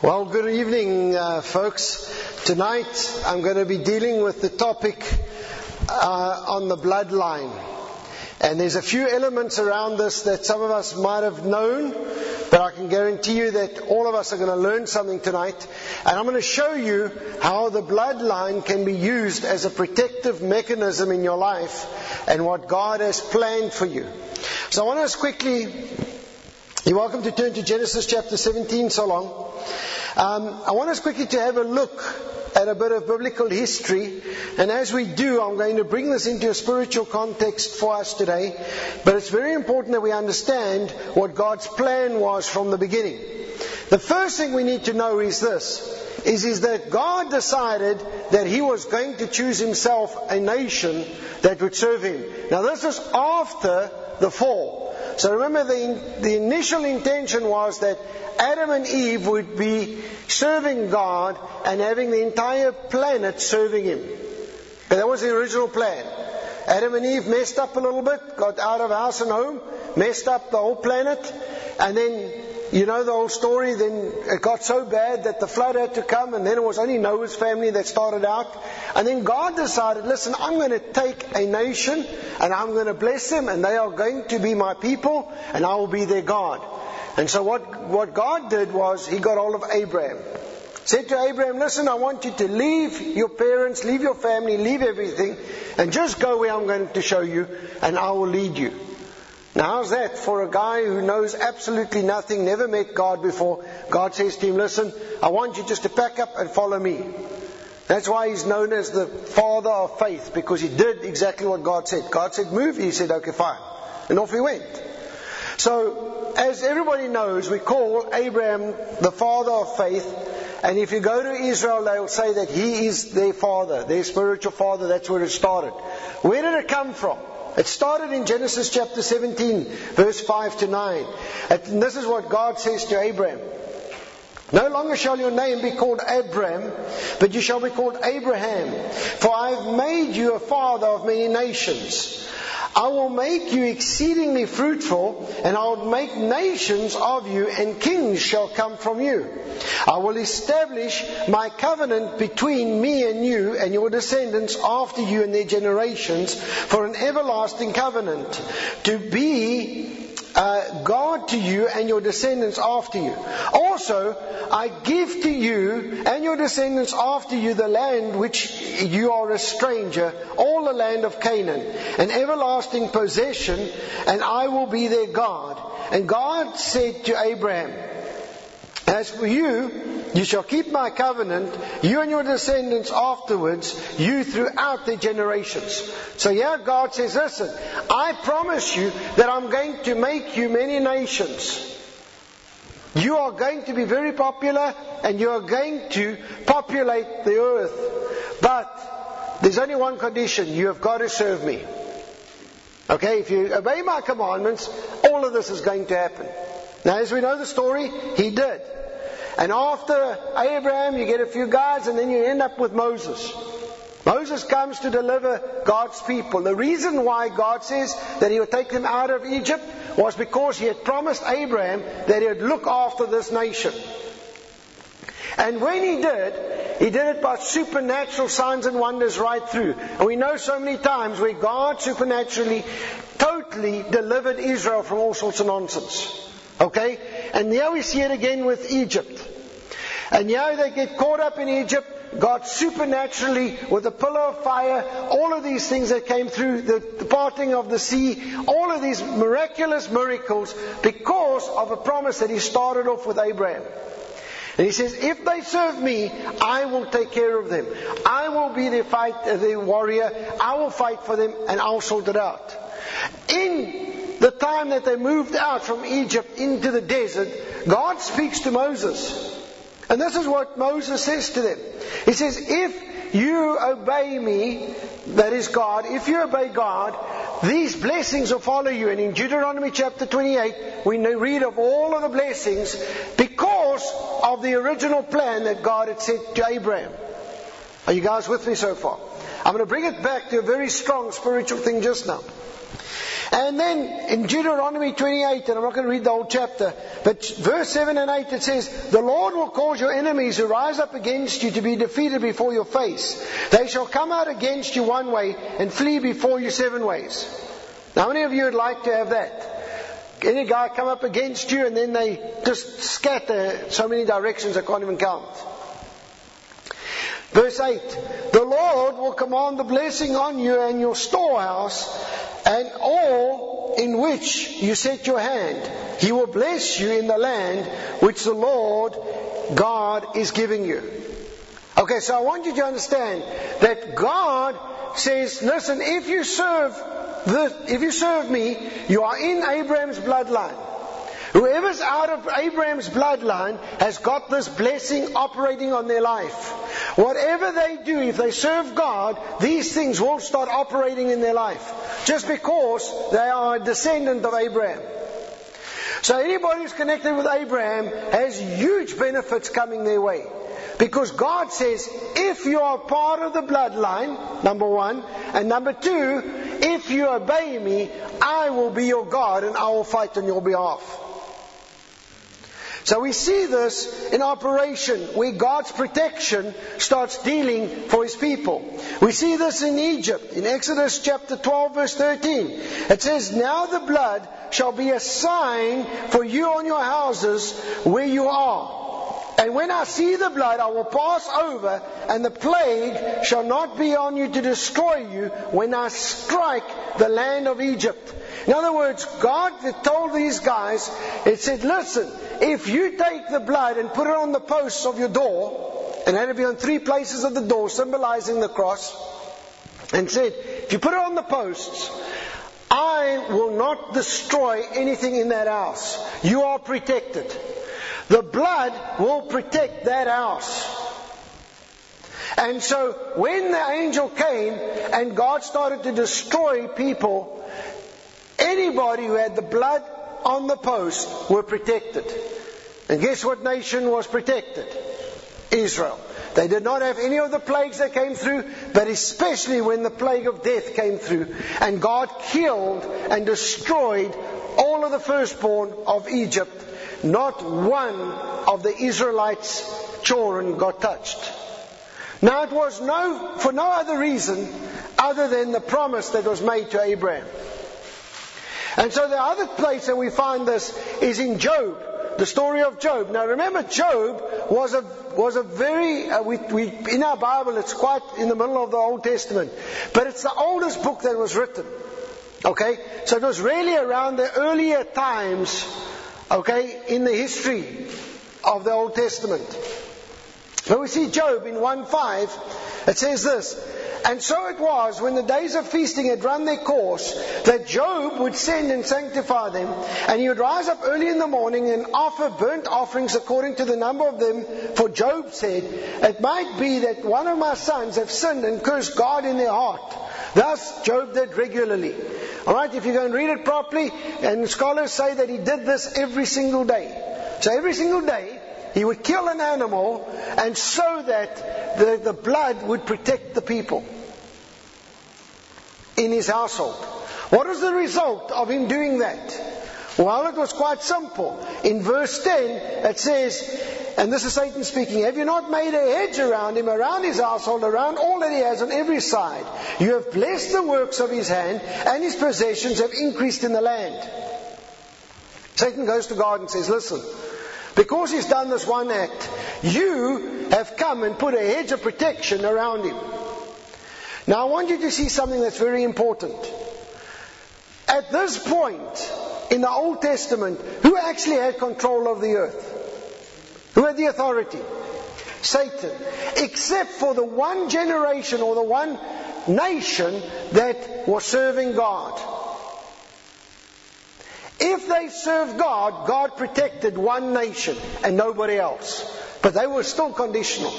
Well, good evening, uh, folks. Tonight I'm going to be dealing with the topic uh, on the bloodline. And there's a few elements around this that some of us might have known, but I can guarantee you that all of us are going to learn something tonight. And I'm going to show you how the bloodline can be used as a protective mechanism in your life and what God has planned for you. So I want us quickly you're welcome to turn to Genesis chapter 17 so long. Um, I want us quickly to have a look at a bit of biblical history. And as we do, I'm going to bring this into a spiritual context for us today. But it's very important that we understand what God's plan was from the beginning. The first thing we need to know is this. Is, is that God decided that He was going to choose Himself a nation that would serve Him. Now this is after the fall. So remember, the, the initial intention was that Adam and Eve would be serving God and having the entire planet serving Him. And that was the original plan. Adam and Eve messed up a little bit, got out of house and home, messed up the whole planet, and then you know the whole story. Then it got so bad that the flood had to come, and then it was only Noah's family that started out. And then God decided, listen, I'm going to take a nation and I'm going to bless them, and they are going to be my people, and I will be their God. And so what, what God did was He got hold of Abraham. Said to Abraham, listen, I want you to leave your parents, leave your family, leave everything, and just go where I'm going to show you, and I will lead you. Now, how's that for a guy who knows absolutely nothing, never met God before? God says to him, Listen, I want you just to pack up and follow me. That's why he's known as the father of faith, because he did exactly what God said. God said, Move. He said, Okay, fine. And off he went. So, as everybody knows, we call Abraham the father of faith. And if you go to Israel, they'll say that he is their father, their spiritual father. That's where it started. Where did it come from? It started in Genesis chapter 17, verse 5 to 9. And this is what God says to Abraham. No longer shall your name be called Abram, but you shall be called Abraham. For I have made you a father of many nations. I will make you exceedingly fruitful, and I will make nations of you, and kings shall come from you. I will establish my covenant between me and you and your descendants after you and their generations for an everlasting covenant, to be uh, God to you and your descendants after you. Also, I give to you and your descendants after you the land which you are a stranger, all the land of Canaan, an everlasting possession, and I will be their God. And God said to Abraham, As for you, you shall keep my covenant, you and your descendants afterwards, you throughout the generations. So here God says, listen, I promise you that I'm going to make you many nations. You are going to be very popular and you are going to populate the earth. But there's only one condition. You have got to serve me. Okay, if you obey my commandments, all of this is going to happen. Now, as we know the story, he did. And after Abraham, you get a few guys, and then you end up with Moses. Moses comes to deliver God's people. The reason why God says that he would take them out of Egypt was because he had promised Abraham that he would look after this nation. And when he did, he did it by supernatural signs and wonders right through. And we know so many times where God supernaturally, totally delivered Israel from all sorts of nonsense. Okay? And now we see it again with Egypt. And now they get caught up in Egypt. God supernaturally, with a pillar of fire, all of these things that came through, the, the parting of the sea, all of these miraculous miracles, because of a promise that He started off with Abraham. And he says, if they serve me, I will take care of them. I will be their fight, their warrior. I will fight for them and I'll sort it out. In the time that they moved out from Egypt into the desert, God speaks to Moses. And this is what Moses says to them. He says, if you obey me, that is God, if you obey God, these blessings will follow you. And in Deuteronomy chapter 28, we read of all of the blessings because of the original plan that God had said to Abraham. Are you guys with me so far? I'm going to bring it back to a very strong spiritual thing just now. And then in Deuteronomy 28, and I'm not going to read the whole chapter, but verse 7 and 8 it says, The Lord will cause your enemies who rise up against you to be defeated before your face. They shall come out against you one way and flee before you seven ways. Now, how many of you would like to have that? Any guy come up against you and then they just scatter so many directions I can't even count. Verse 8 The Lord will command the blessing on you and your storehouse and all in which you set your hand. He will bless you in the land which the Lord God is giving you. Okay, so I want you to understand that God says, listen, if you serve the, if you serve me, you are in Abraham's bloodline. Whoever's out of Abraham's bloodline has got this blessing operating on their life. Whatever they do, if they serve God, these things will start operating in their life. Just because they are a descendant of Abraham. So anybody who's connected with Abraham has huge benefits coming their way. Because God says, if you are part of the bloodline, number one, and number two, if you obey me, I will be your God and I will fight on your behalf. So we see this in operation where God's protection starts dealing for his people. We see this in Egypt in Exodus chapter 12 verse 13. It says, Now the blood shall be a sign for you on your houses where you are. And when I see the blood, I will pass over, and the plague shall not be on you to destroy you when I strike the land of Egypt. In other words, God told these guys, it said, listen, if you take the blood and put it on the posts of your door, and it had be on three places of the door, symbolizing the cross, and said, if you put it on the posts, I will not destroy anything in that house. You are protected. The blood will protect that house. And so when the angel came and God started to destroy people, anybody who had the blood on the post were protected. And guess what nation was protected? Israel. They did not have any of the plagues that came through, but especially when the plague of death came through. And God killed and destroyed all of the firstborn of Egypt not one of the Israelites' children got touched. Now it was no, for no other reason other than the promise that was made to Abraham. And so the other place that we find this is in Job, the story of Job. Now remember, Job was a was a very uh, we, we in our Bible it's quite in the middle of the Old Testament, but it's the oldest book that was written. Okay, so it was really around the earlier times okay, in the history of the Old Testament. But we see Job in 1.5, it says this, and so it was when the days of feasting had run their course that Job would send and sanctify them, and he would rise up early in the morning and offer burnt offerings according to the number of them. For Job said, It might be that one of my sons have sinned and cursed God in their heart. Thus Job did regularly. Alright, if you go and read it properly, and scholars say that he did this every single day. So every single day, he would kill an animal and so that the, the blood would protect the people in his household. What was the result of him doing that? Well, it was quite simple. In verse 10, it says, and this is Satan speaking. Have you not made a hedge around him, around his household, around all that he has on every side? You have blessed the works of his hand, and his possessions have increased in the land. Satan goes to God and says, Listen, because he's done this one act, you have come and put a hedge of protection around him. Now I want you to see something that's very important. At this point in the Old Testament, who actually had control of the earth? Who had the authority? Satan. Except for the one generation or the one nation that was serving God. If they served God, God protected one nation and nobody else. But they were still conditional.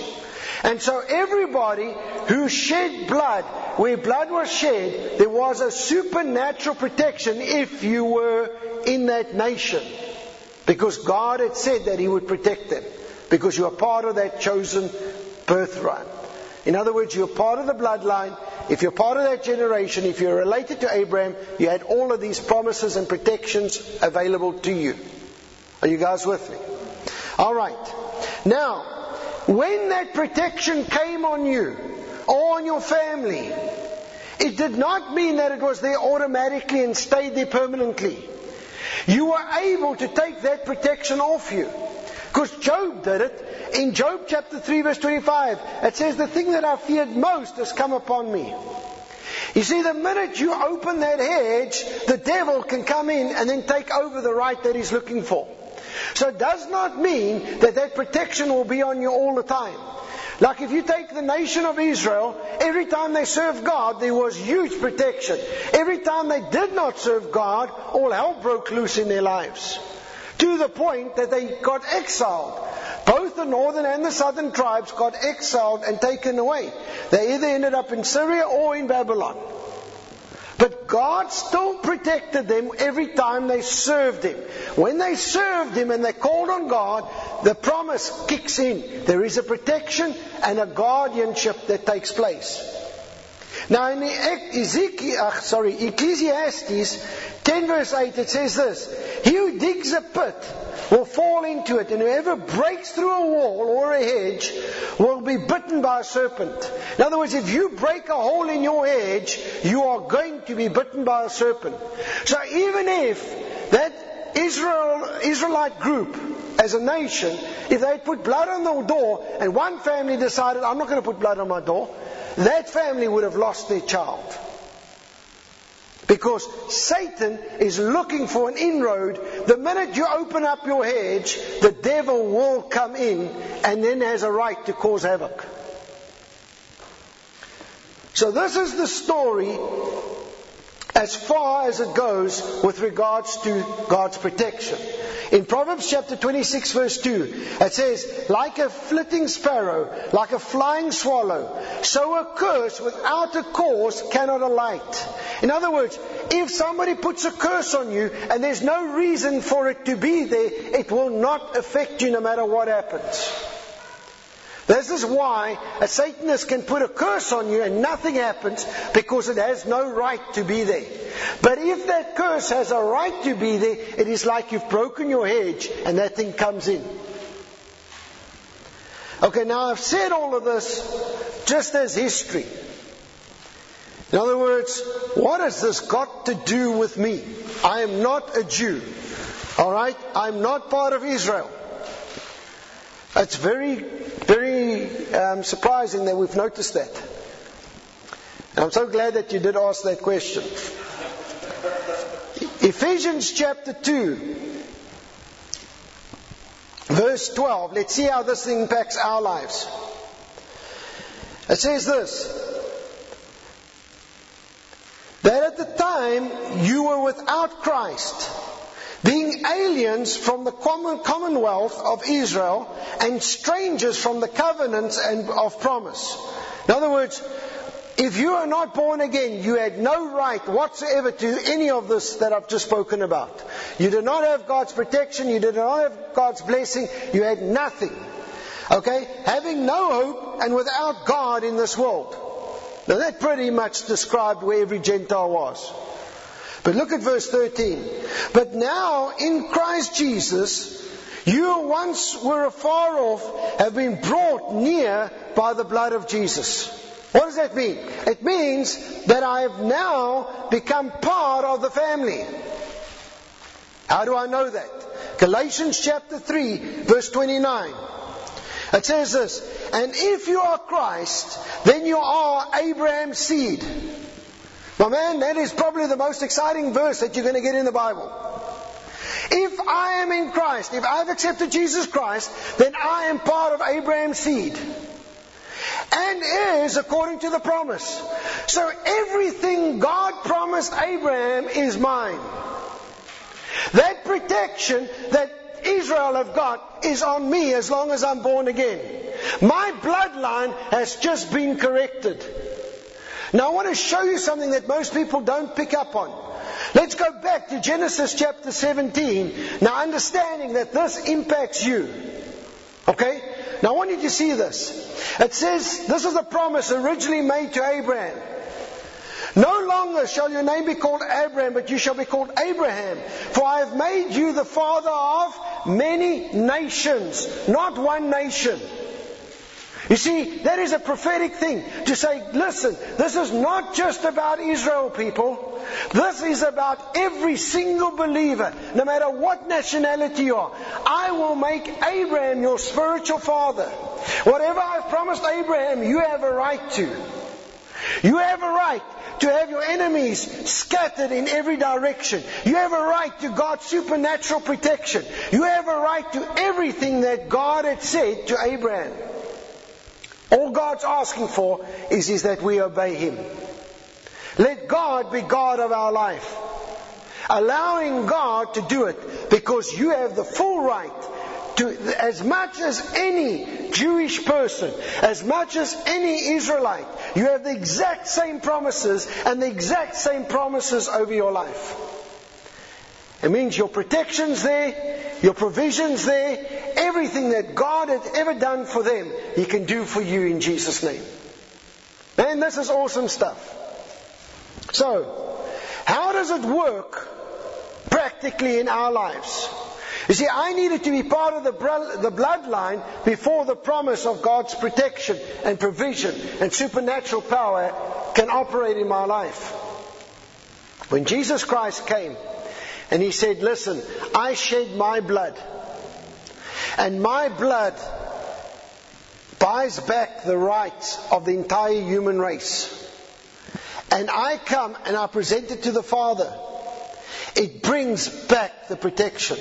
And so everybody who shed blood, where blood was shed, there was a supernatural protection if you were in that nation. Because God had said that He would protect them. Because you are part of that chosen birthright. In other words, you're part of the bloodline if you're part of that generation, if you're related to Abraham, you had all of these promises and protections available to you. Are you guys with me? All right. Now, when that protection came on you or on your family, it did not mean that it was there automatically and stayed there permanently. You were able to take that protection off you. Because Job did it. In Job chapter 3 verse 25, it says, the thing that I feared most has come upon me. You see, the minute you open that hedge, the devil can come in and then take over the right that he's looking for. So it does not mean that that protection will be on you all the time. Like if you take the nation of Israel, every time they served God, there was huge protection. Every time they did not serve God, all hell broke loose in their lives. To the point that they got exiled. Both the northern and the southern tribes got exiled and taken away. They either ended up in Syria or in Babylon. But God still protected them every time they served Him. When they served Him and they called on God, the promise kicks in. There is a protection and a guardianship that takes place. Now in Ezekiel, uh, sorry, Ecclesiastes 10 verse 8 it says this, He who digs a pit will fall into it, and whoever breaks through a wall or a hedge be bitten by a serpent. In other words, if you break a hole in your hedge, you are going to be bitten by a serpent. So even if that Israel, Israelite group as a nation, if they put blood on the door and one family decided, I'm not going to put blood on my door, that family would have lost their child. Because Satan is looking for an inroad. The minute you open up your hedge, the devil will come in and then has a right to cause havoc. So this is the story as far as it goes with regards to God's protection. In Proverbs chapter 26 verse 2, it says, like a flitting sparrow, like a flying swallow, so a curse without a cause cannot alight. In other words, if somebody puts a curse on you and there's no reason for it to be there, it will not affect you no matter what happens. This is why a Satanist can put a curse on you and nothing happens because it has no right to be there. But if that curse has a right to be there, it is like you've broken your hedge and that thing comes in. Okay, now I've said all of this just as history. In other words, what has this got to do with me? I am not a Jew. Alright? I'm not part of Israel. It's very, um, surprising that we've noticed that. And I'm so glad that you did ask that question. Ephesians chapter 2, verse 12. Let's see how this impacts our lives. It says this that at the time you were without Christ being aliens from the common commonwealth of Israel and strangers from the covenants and of promise. In other words, if you are not born again, you had no right whatsoever to any of this that I've just spoken about. You did not have God's protection, you did not have God's blessing, you had nothing. Okay? Having no hope and without God in this world. Now that pretty much described where every Gentile was. But look at verse 13. But now in Christ Jesus, you once were afar off have been brought near by the blood of Jesus. What does that mean? It means that I have now become part of the family. How do I know that? Galatians chapter 3 verse 29. It says this, and if you are Christ, then you are Abraham's seed my man, that is probably the most exciting verse that you're going to get in the Bible. If I am in Christ, if I've accepted Jesus Christ, then I am part of Abraham's seed. And is according to the promise. So everything God promised Abraham is mine. That protection that Israel have got is on me as long as I'm born again. My bloodline has just been corrected. Now I want to show you something that most people don't pick up on. Let's go back to Genesis chapter 17. Now understanding that this impacts you. Okay? Now I want you to see this. It says, this is a promise originally made to Abraham. No longer shall your name be called Abraham, but you shall be called Abraham. For I have made you the father of many nations, not one nation. You see, that is a prophetic thing to say, listen, this is not just about Israel people. This is about every single believer, no matter what nationality you are. I will make Abraham your spiritual father. Whatever I've promised Abraham, you have a right to. You have a right to have your enemies scattered in every direction. You have a right to God's supernatural protection. You have a right to everything that God had said to Abraham. All God's asking for is, is that we obey Him. Let God be God of our life. Allowing God to do it because you have the full right to, as much as any Jewish person, as much as any Israelite, you have the exact same promises and the exact same promises over your life. It means your protection's there, your provision's there, everything that God has ever done for them, He can do for you in Jesus' name. Man, this is awesome stuff. So, how does it work practically in our lives? You see, I needed to be part of the, the bloodline before the promise of God's protection and provision and supernatural power can operate in my life. When Jesus Christ came, and he said, Listen, I shed my blood. And my blood buys back the rights of the entire human race. And I come and I present it to the Father. It brings back the protection.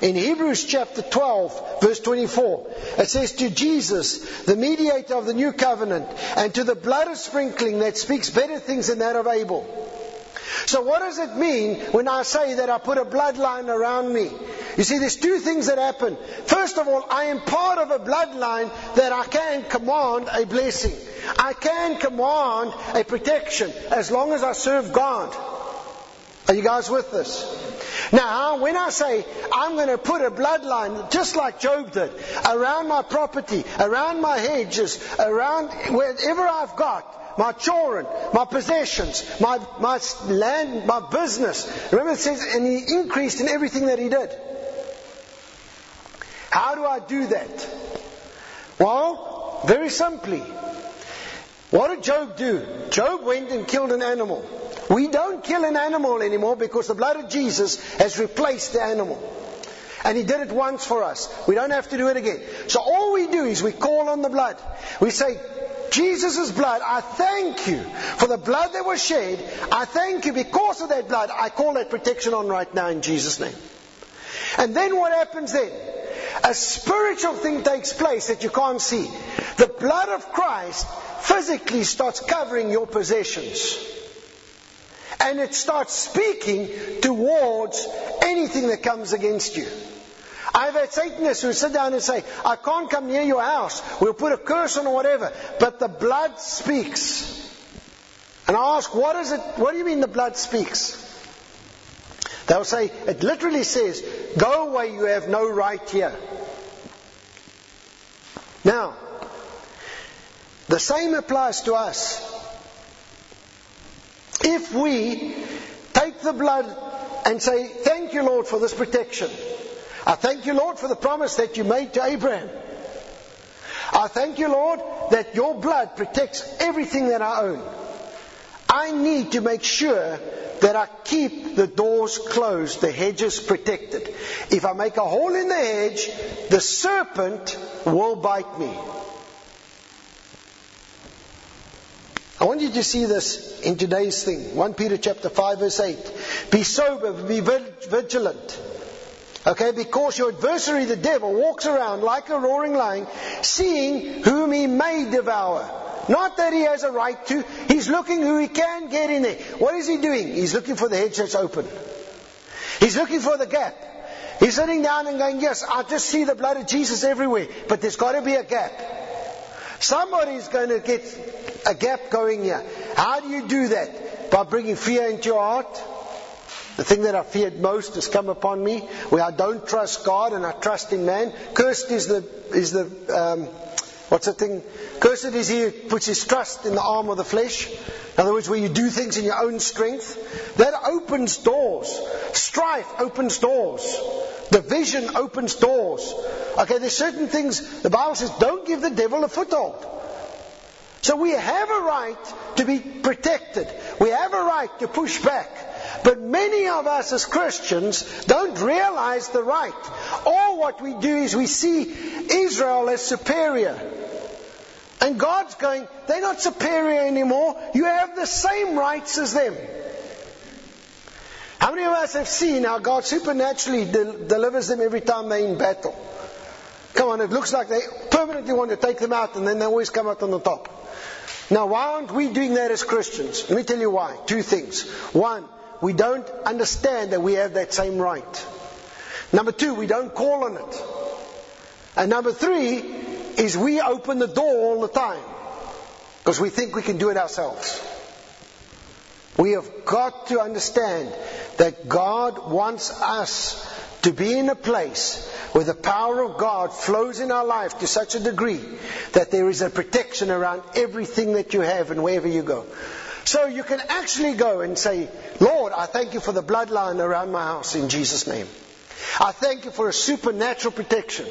In Hebrews chapter 12, verse 24, it says, To Jesus, the mediator of the new covenant, and to the blood of sprinkling that speaks better things than that of Abel. So what does it mean when I say that I put a bloodline around me? You see, there's two things that happen. First of all, I am part of a bloodline that I can command a blessing. I can command a protection as long as I serve God. Are you guys with this? Now, when I say I'm going to put a bloodline, just like Job did, around my property, around my hedges, around wherever I've got, my children, my possessions, my, my land, my business. Remember it says, and he increased in everything that he did. How do I do that? Well, very simply. What did Job do? Job went and killed an animal. We don't kill an animal anymore because the blood of Jesus has replaced the animal. And he did it once for us. We don't have to do it again. So all we do is we call on the blood. We say, Jesus' blood, I thank you for the blood that was shed. I thank you because of that blood. I call that protection on right now in Jesus' name. And then what happens then? A spiritual thing takes place that you can't see. The blood of Christ physically starts covering your possessions. And it starts speaking towards anything that comes against you. I've had Satanists who sit down and say, I can't come near your house. We'll put a curse on or whatever. But the blood speaks. And I ask, what is it? What do you mean the blood speaks? They'll say, it literally says, go away, you have no right here. Now, the same applies to us. If we take the blood and say, thank you Lord for this protection. I thank you, Lord, for the promise that you made to Abraham. I thank you, Lord, that your blood protects everything that I own. I need to make sure that I keep the doors closed, the hedges protected. If I make a hole in the hedge, the serpent will bite me. I want you to see this in today's thing. 1 Peter chapter 5 verse 8. Be sober, be vigilant. Okay, because your adversary, the devil, walks around like a roaring lion, seeing whom he may devour. Not that he has a right to, he's looking who he can get in there. What is he doing? He's looking for the hedge that's open. He's looking for the gap. He's sitting down and going, Yes, I just see the blood of Jesus everywhere, but there's got to be a gap. Somebody's going to get a gap going here. How do you do that? By bringing fear into your heart? The thing that I feared most has come upon me, where I don't trust God and I trust in man. Cursed is the is the um, what's that thing? Cursed is he who puts his trust in the arm of the flesh. In other words, where you do things in your own strength. That opens doors. Strife opens doors. Division opens doors. Okay, there's certain things the Bible says don't give the devil a foothold. So we have a right to be protected. We have a right to push back. But many of us as Christians don't realize the right. All what we do is we see Israel as superior. And God's going, they're not superior anymore. You have the same rights as them. How many of us have seen how God supernaturally de- delivers them every time they're in battle? Come on, it looks like they permanently want to take them out and then they always come out on the top. Now, why aren't we doing that as Christians? Let me tell you why. Two things. One, we don't understand that we have that same right. Number two, we don't call on it. And number three, is we open the door all the time because we think we can do it ourselves. We have got to understand that God wants us to be in a place where the power of God flows in our life to such a degree that there is a protection around everything that you have and wherever you go. So you can actually go and say, Lord, I thank you for the bloodline around my house in Jesus' name. I thank you for a supernatural protection.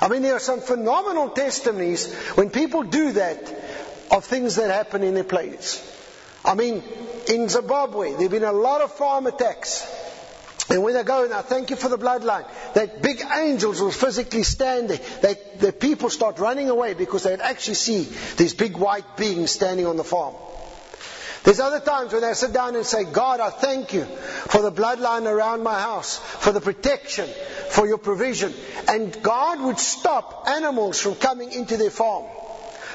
I mean, there are some phenomenal testimonies when people do that of things that happen in their place. I mean, in Zimbabwe, there have been a lot of farm attacks. And when they go, and I thank you for the bloodline, that big angels will physically stand there. They, the people start running away because they actually see these big white beings standing on the farm. There's other times when I sit down and say, God, I thank you for the bloodline around my house, for the protection, for your provision. And God would stop animals from coming into their farm.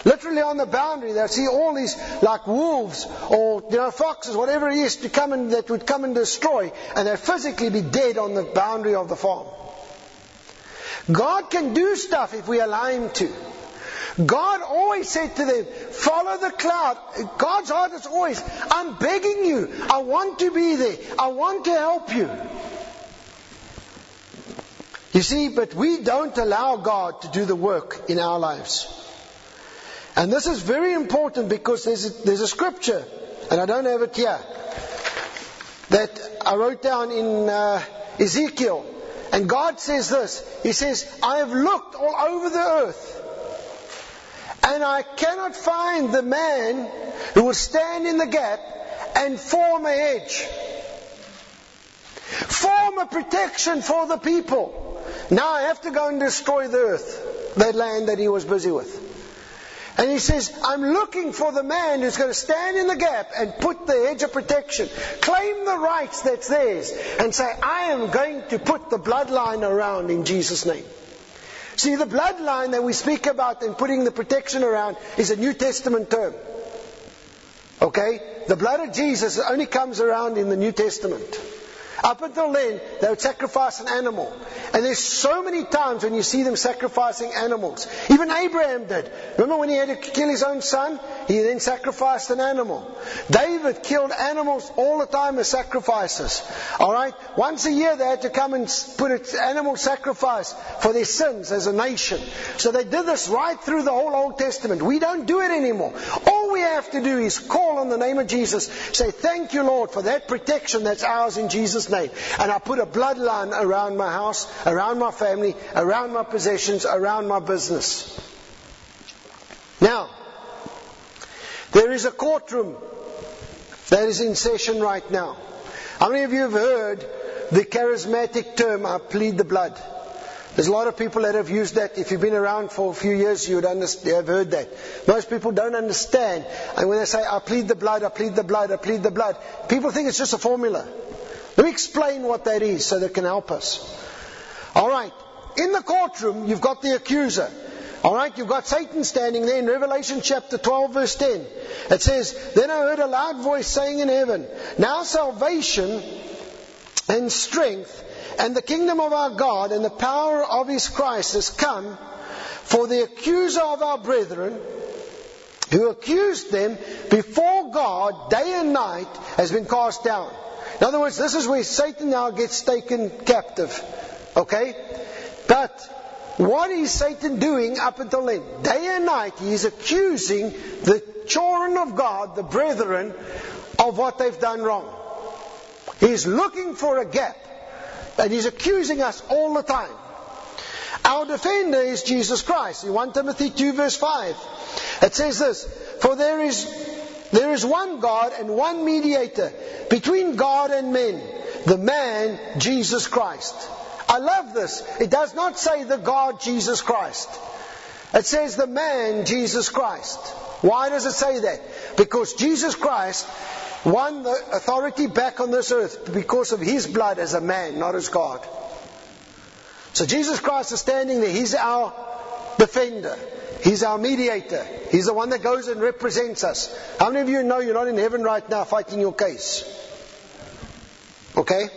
Literally on the boundary, they see all these like wolves or you know foxes, whatever it is, to come and that would come and destroy, and they'd physically be dead on the boundary of the farm. God can do stuff if we allow Him to. God always said to them, follow the cloud. God's heart is always, I'm begging you. I want to be there. I want to help you. You see, but we don't allow God to do the work in our lives. And this is very important because there's a, there's a scripture, and I don't have it here, that I wrote down in uh, Ezekiel. And God says this He says, I have looked all over the earth and I cannot find the man who will stand in the gap and form a hedge. Form a protection for the people. Now I have to go and destroy the earth, that land that he was busy with. And he says, I'm looking for the man who's going to stand in the gap and put the hedge of protection, claim the rights that's theirs, and say, I am going to put the bloodline around in Jesus' name. See, the bloodline that we speak about and putting the protection around is a New Testament term. Okay? The blood of Jesus only comes around in the New Testament. Up until then, they would sacrifice an animal. And there's so many times when you see them sacrificing animals. Even Abraham did. Remember when he had to kill his own son? He then sacrificed an animal. David killed animals all the time as sacrifices. Alright? Once a year they had to come and put an animal sacrifice for their sins as a nation. So they did this right through the whole Old Testament. We don't do it anymore. All have to do is call on the name of Jesus. Say, thank you Lord for that protection that's ours in Jesus' name. And I put a bloodline around my house, around my family, around my possessions, around my business. Now, there is a courtroom that is in session right now. How many of you have heard the charismatic term, I plead the blood? There's a lot of people that have used that. If you've been around for a few years, you would have heard that. Most people don't understand. And when they say, I plead the blood, I plead the blood, I plead the blood, people think it's just a formula. Let me explain what that is so that can help us. Alright. In the courtroom, you've got the accuser. Alright, you've got Satan standing there in Revelation chapter 12 verse 10. It says, Then I heard a loud voice saying in heaven, Now salvation and strength and the kingdom of our God and the power of his Christ has come, for the accuser of our brethren, who accused them before God day and night, has been cast down. In other words, this is where Satan now gets taken captive. Okay? But what is Satan doing up until then? Day and night, he is accusing the children of God, the brethren, of what they've done wrong. He's looking for a gap, and he's accusing us all the time. Our defender is Jesus Christ. In 1 Timothy 2 verse 5, it says this, For there is, there is one God and one mediator between God and men, the man Jesus Christ. I love this. It does not say the God Jesus Christ. It says the man Jesus Christ. Why does it say that? Because Jesus Christ won the authority back on this earth because of his blood as a man, not as God. So Jesus Christ is standing there. He's our defender. He's our mediator. He's the one that goes and represents us. How many of you know you're not in heaven right now fighting your case? Okay?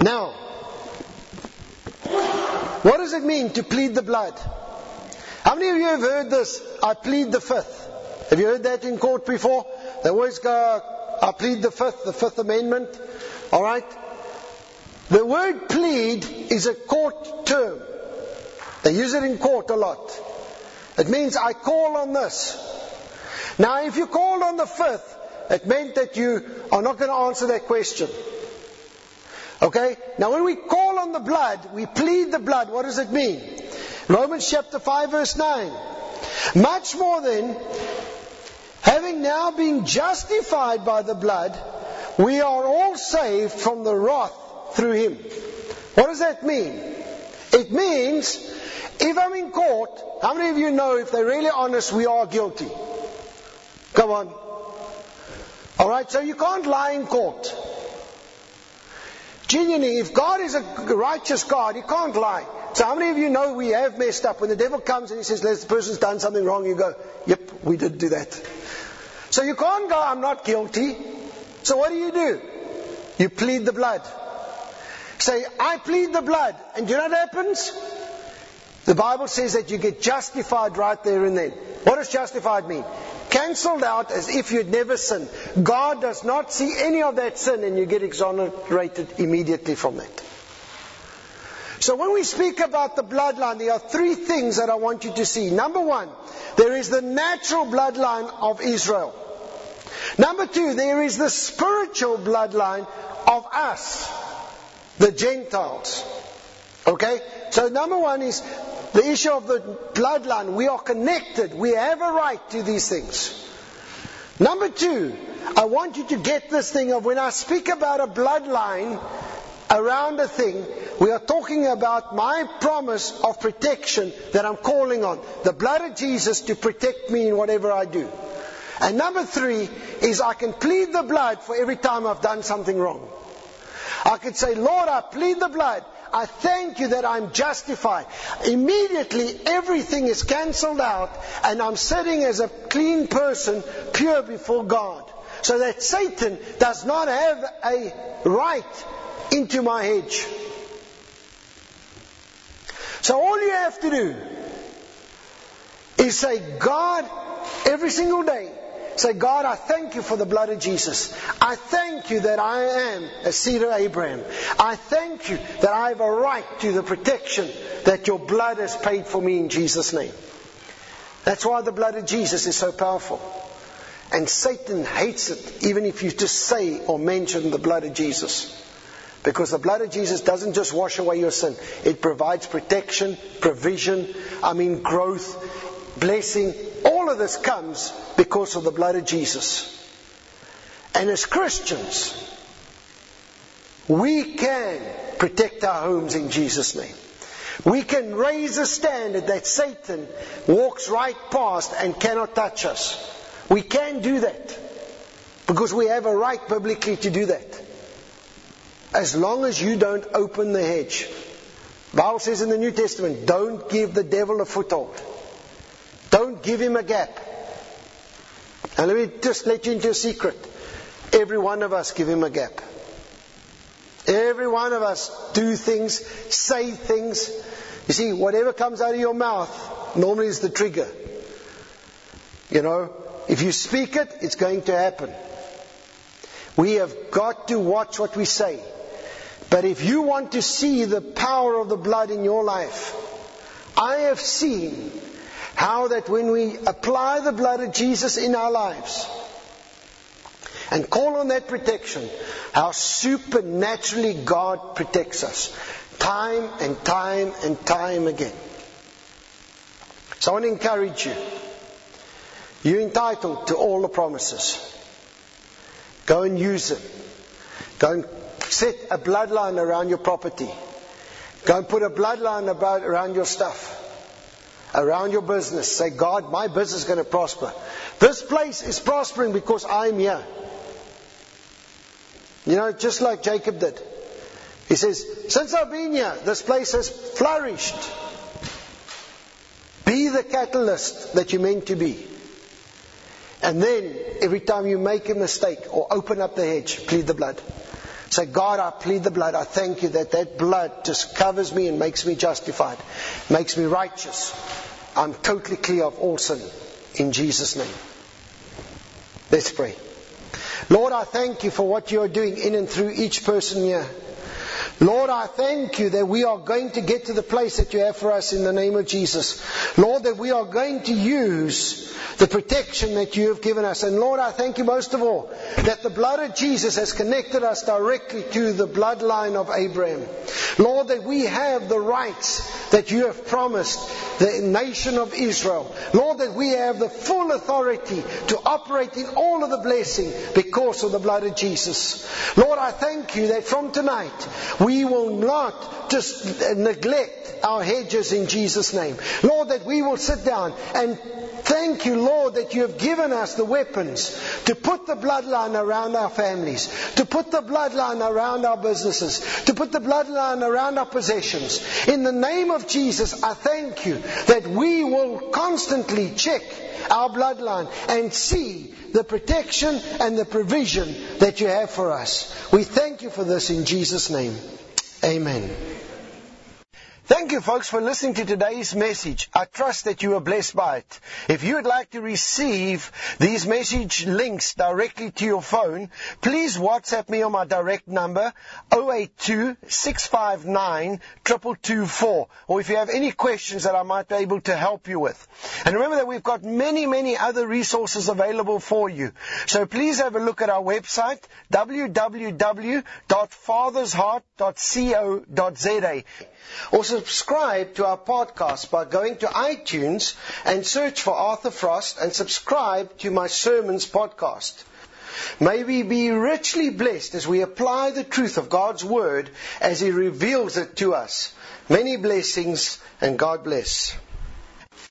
Now, what does it mean to plead the blood? How many of you have heard this? I plead the fifth. Have you heard that in court before? They always go, I plead the fifth, the fifth amendment. Alright? The word plead is a court term. They use it in court a lot. It means I call on this. Now, if you called on the fifth, it meant that you are not going to answer that question. Okay? Now, when we call on the blood, we plead the blood, what does it mean? Romans chapter 5, verse 9. Much more than having now been justified by the blood, we are all saved from the wrath through him. What does that mean? It means if I'm in court, how many of you know if they're really honest, we are guilty? Come on. Alright, so you can't lie in court. Genuinely, if God is a righteous God, He can't lie. So how many of you know we have messed up? When the devil comes and he says, the person's done something wrong, you go, yep, we did do that. So you can't go, I'm not guilty. So what do you do? You plead the blood. Say, I plead the blood. And you know what happens? The Bible says that you get justified right there and then. What does justified mean? Cancelled out as if you'd never sinned. God does not see any of that sin and you get exonerated immediately from that. So when we speak about the bloodline, there are three things that I want you to see. Number one, there is the natural bloodline of Israel. Number two, there is the spiritual bloodline of us, the Gentiles. Okay? So number one is the issue of the bloodline. We are connected. We have a right to these things. Number two, I want you to get this thing of when I speak about a bloodline around a thing, we are talking about my promise of protection that I'm calling on. The blood of Jesus to protect me in whatever I do. And number three is I can plead the blood for every time I've done something wrong. I could say, Lord, I plead the blood I thank you that I'm justified. Immediately everything is cancelled out and I'm sitting as a clean person, pure before God. So that Satan does not have a right into my hedge. So all you have to do is say, God, every single day, Say, God, I thank you for the blood of Jesus. I thank you that I am a seed of Abraham. I thank you that I have a right to the protection that your blood has paid for me in Jesus' name. That's why the blood of Jesus is so powerful. And Satan hates it, even if you just say or mention the blood of Jesus. Because the blood of Jesus doesn't just wash away your sin, it provides protection, provision, I mean, growth, blessing. All of this comes because of the blood of Jesus. And as Christians, we can protect our homes in Jesus' name. We can raise a standard that Satan walks right past and cannot touch us. We can do that because we have a right publicly to do that. As long as you don't open the hedge. Bible says in the New Testament, don't give the devil a foothold. Don't give him a gap. And let me just let you into a secret. Every one of us give him a gap. Every one of us do things, say things. You see, whatever comes out of your mouth normally is the trigger. You know, if you speak it, it's going to happen. We have got to watch what we say. But if you want to see the power of the blood in your life, I have seen how that when we apply the blood of Jesus in our lives and call on that protection, how supernaturally God protects us time and time and time again. So I want to encourage you. You're entitled to all the promises. Go and use them. Go and set a bloodline around your property. Go and put a bloodline about around your stuff, around your business. Say, God, my business is going to prosper. This place is prospering because I'm here. You know, just like Jacob did. He says, Since I've been here, this place has flourished. Be the catalyst that you're meant to be. And then, every time you make a mistake or open up the hedge, plead the blood. Say, God, I plead the blood. I thank you that that blood just covers me and makes me justified, makes me righteous. I'm totally clear of all sin. In Jesus' name. Let's pray. Lord, I thank you for what you are doing in and through each person here. Lord, I thank you that we are going to get to the place that you have for us in the name of Jesus. Lord, that we are going to use the protection that you have given us. And Lord, I thank you most of all that the blood of Jesus has connected us directly to the bloodline of Abraham. Lord, that we have the rights that you have promised the nation of Israel. Lord, that we have the full authority to operate in all of the blessing because of the blood of Jesus. Lord, I thank you that from tonight we will not just neglect our hedges in Jesus' name. Lord, that we will sit down and Thank you, Lord, that you have given us the weapons to put the bloodline around our families, to put the bloodline around our businesses, to put the bloodline around our possessions. In the name of Jesus, I thank you that we will constantly check our bloodline and see the protection and the provision that you have for us. We thank you for this in Jesus' name. Amen. Thank you, folks, for listening to today's message. I trust that you were blessed by it. If you would like to receive these message links directly to your phone, please WhatsApp me on my direct number 082 659 2224. Or if you have any questions that I might be able to help you with. And remember that we've got many, many other resources available for you. So please have a look at our website, www.fathersheart.co.za. Or subscribe to our podcast by going to iTunes and search for Arthur Frost and subscribe to my sermons podcast. May we be richly blessed as we apply the truth of God's Word as He reveals it to us. Many blessings and God bless.